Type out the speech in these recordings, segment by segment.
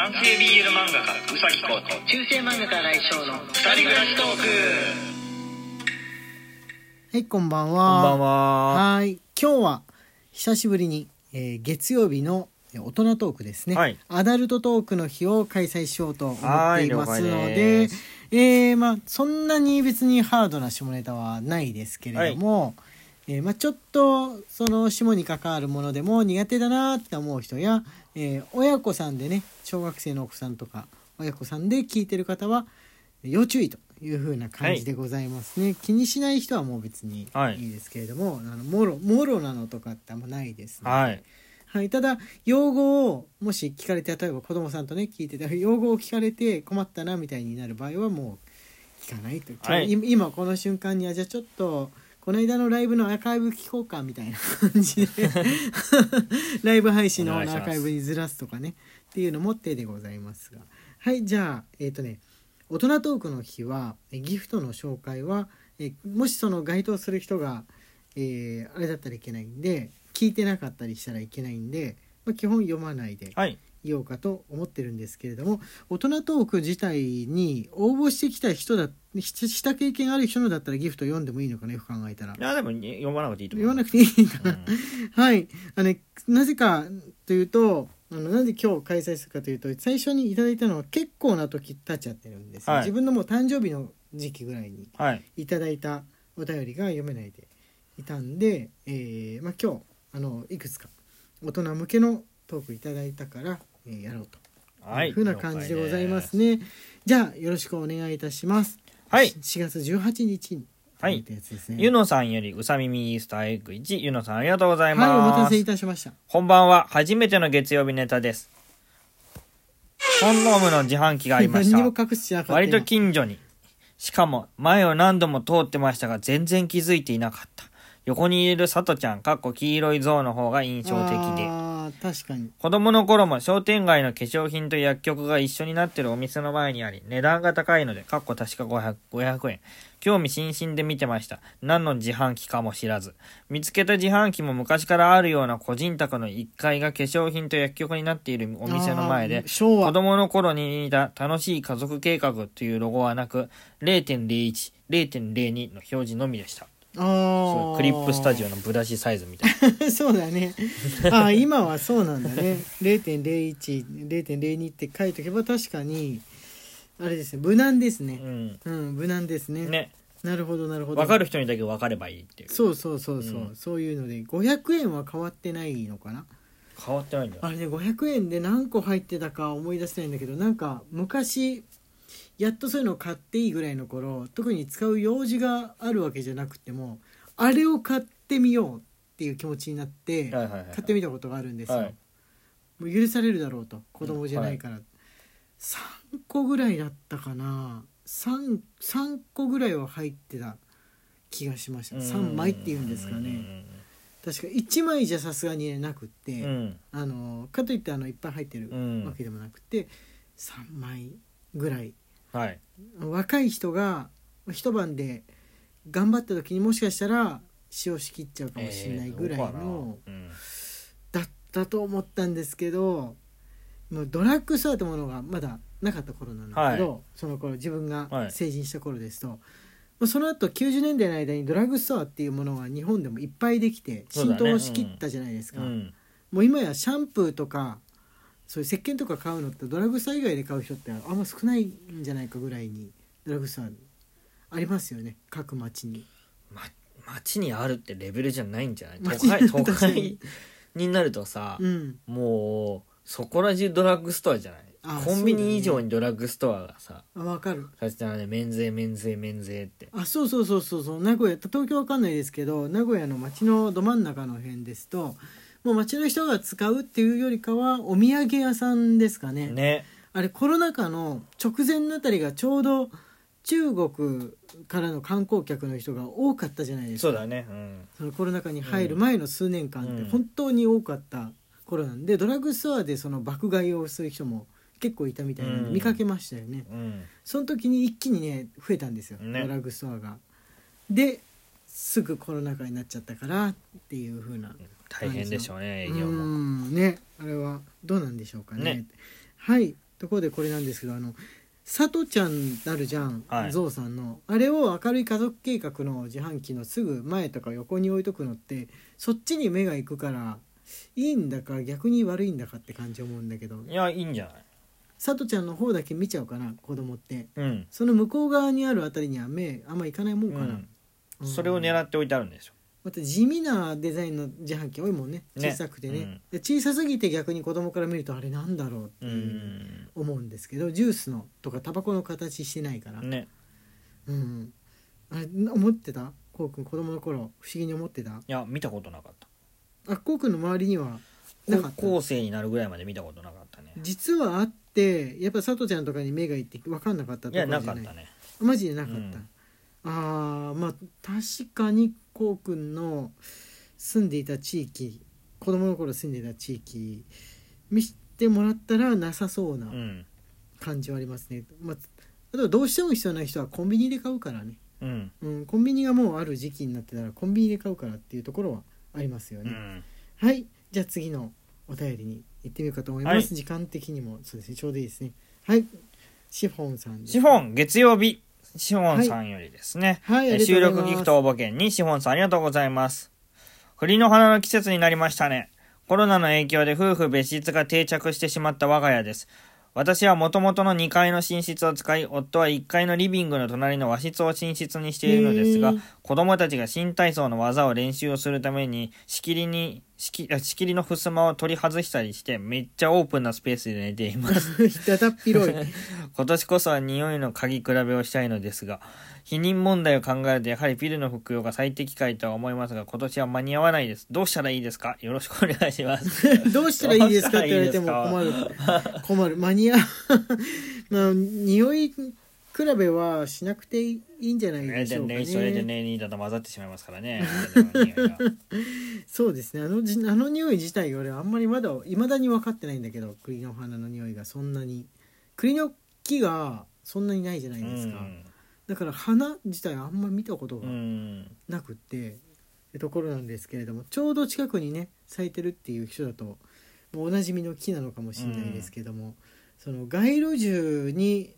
男性 BL 漫画家うさぎこと中世漫画家来翔の二人暮らしトーク。はいこんばんこんはばんは。はい。今日は久しぶりに、えー月曜日のえー大人トークですね、はい。アダルトトークの日を開催しようと思っていますの解でえーまあそんなに別にハードな下ネタはないですけれども、えーまあ、ちょっとその下に関わるものでも苦手だなって思う人や、えー親子さんでね小学生のお子さんとか親子さんで聞いてる方は要注意という風な感じでございますね、気にしない人はもう別にはい。いいですけれども、あのもろもろなのとかってあんまないですので。はい。はい、ただ用語をもし聞かれて例えば子供さんとね聞いてて用語を聞かれて困ったなみたいになる場合はもう聞かないと、はい。今今この瞬間にはじゃあちょっとこの間のライブのアーカイブ聞こうかみたいな 感じで。ライブ配信のアーカイブにずらすとかねっていうのも手でございますが。はいじゃあえっ、とね大人トークの日はえギフトの紹介はえもしその該当する人が、えーあれだったらいけないんで聞いてなかったりしたらいけないんで、まあ、基本読まないで。はい。いようかと思ってるんですけれども大人トーク自体に応募してきた人だしした経験ある人のだったらギフト読んでもいいのかなよく考えたら。いや、でも読まなくていいと思う。読まなくていいかな、うん。はい。あのねなぜかというとあのなんで今日開催するかというと最初にいただいたのは結構な時経っちゃってるんですよ、はい。自分のもう誕生日の時期ぐらいにはい。いただいたお便りが読めないでいたんで、えーまあ、今日あのいくつか大人向けのトークいただいたから、えーやろうとはいふうな感じでございますね。ね。じゃあよろしくお願いいたします。はい。4月18日にはいいたやつですね。ゆのさんよりうさみみイースターエッグ1、ゆのさんありがとうございます。はいお待たせいたしました。こんばんは。初めての月曜日ネタです。コンドームの自販機がありました。割と近所に。しかも、前を何度も通ってましたが、全然気づいていなかった。横にいるさとちゃん、かっこ黄色い像の方が印象的で。確かに。子供の頃も商店街の化粧品と薬局が一緒になってるお店の前にあり、値段が高いので、かっこ確か500 500円。興味津々で見てました。何の自販機かも知らず。見つけた自販機も昔からあるような個人宅の1階が化粧品と薬局になっているお店の前あで。子供の頃に似た楽しい家族計画というロゴはなく、0.01、0.02の表示のみでした。あークリップスタジオのブラシサイズみたいな。そうだね。あー今はそうなんだね。0.01、0.02って書いとけば確かに、あれですね、無難ですね。うん。うん、無難ですね。ね。なるほど、なるほど。わかる人にだけ分かればいいっていう。そうそうそうそう、うんそういうので500円は変わってないのかな？変わってないんだよ。あれね500円で何個入ってたか思い出せないんだけどなんか昔やっとそういうのを買っていいぐらいの頃特に使う用事があるわけじゃなくてもあれを買ってみようっていう気持ちになってはいはいはい。買ってみたことがあるんですよ、はい。もう許されるだろうと。子供じゃないから、3個ぐらいだったかな。3, 3個ぐらいは入ってた気がしました。3枚っていうんですかね。確か1枚じゃさすがにねなくって、うん。あのかといってあのいっぱい入ってるうん。わけでもなくて、3枚ぐらい。はい。若い人が一晩で頑張った時にもしかしたら使用しきっちゃうかもしれないぐらいの、えーそうん。だったと思ったんですけどもうドラッグストアってものがまだなかった頃なんだけど、はその頃自分がはい。成人した頃ですと、まあその後90年代の間にドラッグストアっていうものが日本でもいっぱいできて浸透しきったじゃないですか。うん。もう今やシャンプーとかそういう石鹸とか買うのってドラッグストア以外で買う人ってあんま少ないんじゃないかぐらいにドラッグストアありますよね。各町に。ま街にあるってレベルじゃないんじゃない？都会都会に。なるとさうん。もうそこら中ドラッグストアじゃない？あコンビニ以上にドラッグストアがさあ分かる。させてね免税免税免税って。あそうそうそうそうそう。名古屋東京わかんないですけど名古屋の街のど真ん中の辺ですともう街の人が使うっていうよりかはお土産屋さんですかね。ね。あれコロナ禍の直前のあたりがちょうど中国からの観光客の人が多かったじゃないですか。そうだね。うん。そのコロナ禍に入る前の数年間っうん。て本当に多かった頃なんでドラッグストアでその爆買いをする人も結構いたみたいなんでうん。見かけましたよね、うん。その時に一気にね増えたんですよ、ね。ドラッグストアが。ですぐコロナ禍になっちゃったからっていう風な大変でしょうね営う業も。んねあれはどうなんでしょうかね。ね。はいところでこれなんですけどあのさとちゃんなるじゃん、はい。ゾウさんの。あれを明るい家族計画の自販機のすぐ前とか横に置いとくのってそっちに目が行くからいいんだか逆に悪いんだかって感じ思うんだけど。いやいいんじゃない？さとちゃんの方だけ見ちゃうかな子供って。うん、その向こう側にあるあたりには目あんまいかないもんかな、うん、うんそれを狙っておいてあるんでしょまた地味なデザインの自販機多いもんね。ね。小さくてね。うん。で小さすぎて逆に子供から見るとあれなんだろうって思うんですけどジュースのとかタバコの形してないから、ね。うん、あれ思ってた？こうくん子供の頃不思議に思ってた？いや見たことなかった。あこうくんの周りにはなかった？高校生になるぐらいまで見たことなかったね。実はあってやっぱさとちゃんとかに目がいって分かんなかったといやころじゃない？なかったね。マジでなかった、うんあーまあ確かにこうくんの住んでいた地域子供の頃住んでいた地域見せてもらったらなさそうなうん。感じはありますね、まあ、あとはどうしても必要な人はコンビニで買うからね、うん。うん、コンビニがもうある時期になってたらコンビニで買うからっていうところはありますよね、うん。はい。じゃあ次のお便りに行ってみようかと思います、はい。時間的にもそうですね。ちょうどいいですね。はい。シフォンさんシフォン月曜日シフォンさんよりですね、はいありがと収うございます。録ギフト応募券にシフォンさんありがとうございます。栗の花の季節になりましたね。コロナの影響で夫婦別室が定着してしまった我が家です。私はもともとの2階の寝室を使い、夫は1階のリビングの隣の和室を寝室にしているのですが子供たちが新体操の技を練習をするために、仕切りに、仕切あ仕切りの襖を取り外したりして、めっちゃオープンなスペースで寝ています。だだっ広い。今年こそは匂いの嗅ぎ比べをしたいのですが、避妊問題を考えるとやはりピルの服用が最適解とは思いますが、今年は間に合わないです。どうしたらいいですか？よろしくお願いします。どうしたらいいですか？って言われても困る。困る。マニアまあ匂い比べはしなくていいんじゃないでしょうかね、それでねね、2だと混ざってしまいますからね。そうですねあのじあの匂い自体俺はあんまりまだいまだに分かってないんだけど栗の花の匂いがそんなに栗の木がそんなにないじゃないですか、だから花自体あんま見たことうがん。なくって、ってところなんですけれどもちょうど近くにね咲いてるっていう人だともうおなじみの木なのかもしれないですけども、その街路樹に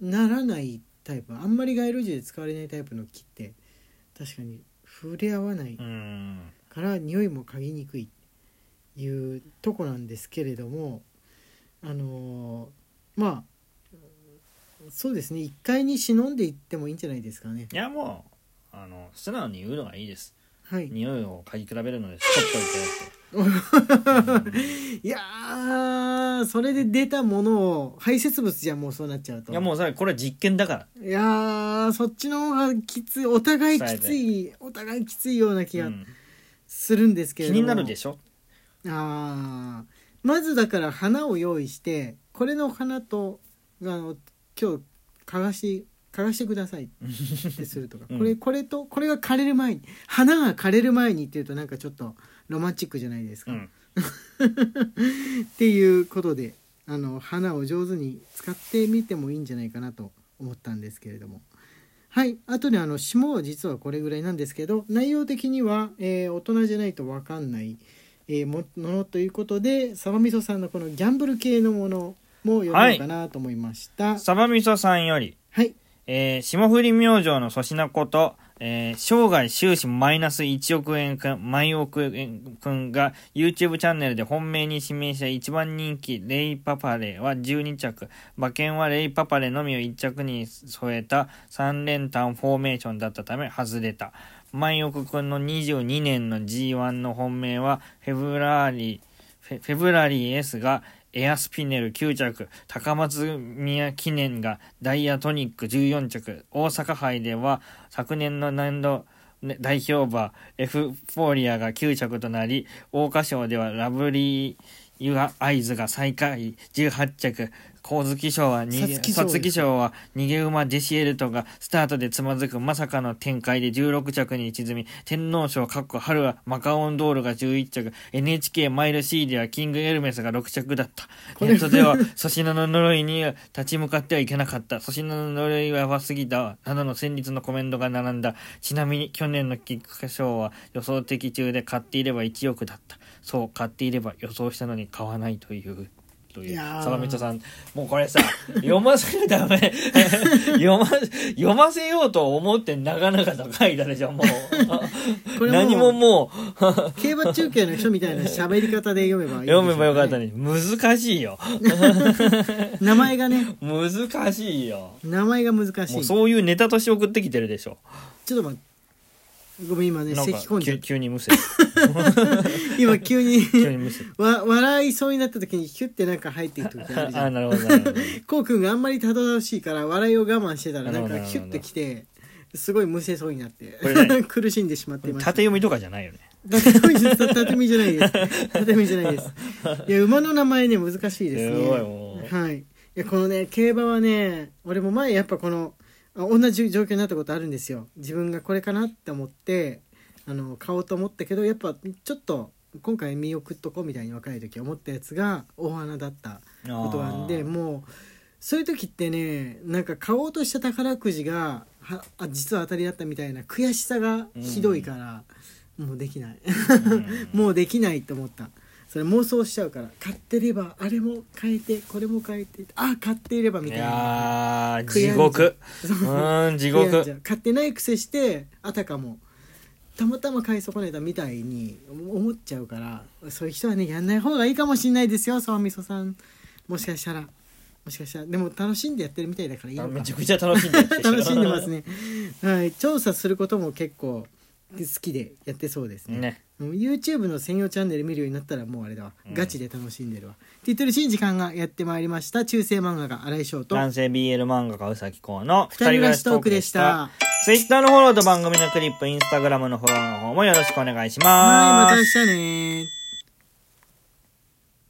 ならないタイプあんまり街路樹で使われないタイプの木って確かに触れ合わないうん。から匂いも嗅ぎにくいいうとこなんですけれどもあのーまあそうですね1階に忍んでいってもいいんじゃないですかねいや、もう、あの、素直に言うのがいいです。はい。匂いを嗅ぎ比べるので、取っといてって。いやーそれで出たものを排泄物じゃんもうそうなっちゃうと。いや、もうさ、これは実験だから。いやーそっちの方がきついお互いきついお互いきついような気がうん。するんですけれども、気になるでしょ？あー。まずだから花を用意してこれの花とあの今日嗅がし嗅がしてくださいってするとか、うん。これこれとこれが枯れる前に花が枯れる前にっていうとなんかちょっとロマンチックじゃないですか、うん。っていうことであの花を上手に使ってみてもいいんじゃないかなと思ったんですけれども。はい。あとねあの下は実はこれぐらいなんですけど内容的には、えー大人じゃないと分かんない、えーもものということでサバみそさんのこのギャンブル系のものも読もうかなと思いました。サバ味噌さんより、はい、えー霜降り明星の粗品こと、えー生涯収支マイナス1億円くん、毎億円くんが YouTube チャンネルで本命に指名した一番人気レイパパレは12着、馬券はレイパパレのみを1着に添えた3連単フォーメーションだったため外れた。万億くんの22年の G1 の本命はフェブラリー、フェフェブラリー S がエアスピネル9着、高松宮記念がダイヤトニック14着、大阪杯では昨年の年度代表馬エフフォーリアが9着となり、桜花賞ではラブリーユアアイズが最下位18着、光月賞は逃げ、皐月賞は逃げ馬デシエルトがスタートでつまずくまさかの展開で16着に沈み、天皇賞かっこ春はマカオンドールが11着、NHK マイル C ではキングエルメスが6着だった。ネットでは粗品の呪いに立ち向かってはいけなかった。粗品の呪いはやばすぎた。などの戦慄のコメントが並んだ。ちなみに去年のキック賞は予想的中で買っていれば1億だった。そう、買っていれば予想したのに買わないという。という。いやー。坂道さんもうこれさ 読ませるため 読ま読ませようと思ってなかなかと書いたでしょも これう何ももう。競馬中継の人みたいな喋り方で読めばいいね。読めばよかったね。難しいよ。名前がね。難しいよ。名前が難しい。もうそういうネタとして送ってきてるでしょ。ちょっと待ってごめん今ねなんか咳込んじゃっ急急にむせた 今急に 急にむせわ笑いそうになった時にヒュッてなんか入っていく時あるじゃん。あなるほどなるほど。こうくんがあんまりたどたどしいから笑いを我慢してたらなんなるほどかヒュッてきてすごいむせそうになってこれね苦しんでしまっていました。縦読みとかじゃないよね。縦読みじゃ縦読みじゃないです。縦読みじゃないです。いや馬の名前ね難しいですすねごいもう。はい。いやこのね競馬はね俺も前やっぱこのあ同じ状況になったことあるんですよ。自分がこれかなって思ってあの買おうと思ったけどやっぱちょっと今回見送っとこうみたいに若い時思ったやつが大花だったことがあるんでもうそういう時ってねなんか買おうとした宝くじがはあ実は当たりだったみたいな悔しさがひどいから、もうできない。もうできないと思ったそれ妄想しちゃうから買ってればあれも変えてこれも変えてあ買っていればみいたいな。やー悔や地獄。う。ん地獄。買ってないくせしてあたかもたまたま買い損ねたみたいに思っちゃうからそういう人はねやんない方がいいかもしんないですよ沢みそさん。もしかしたら。もしかしたら。でも楽しんでやってるみたいだからいいのか。あめちゃくちゃ楽しんで 楽しんでますね。はい。調査することも結構好きでやってそうですね。ね。もう YouTube の専用チャンネル見るようになったらもうあれだわ、うん。ガチで楽しんでるわ。って言ってるしい時間がやってまいりました。中世漫画が荒井翔と。男性 BL 漫画家うさきこうの二人暮らしトークでした。ツイッターのフォローと番組のクリップインスタグラムのフォローの方もよろしくお願いしはいまますた明日ね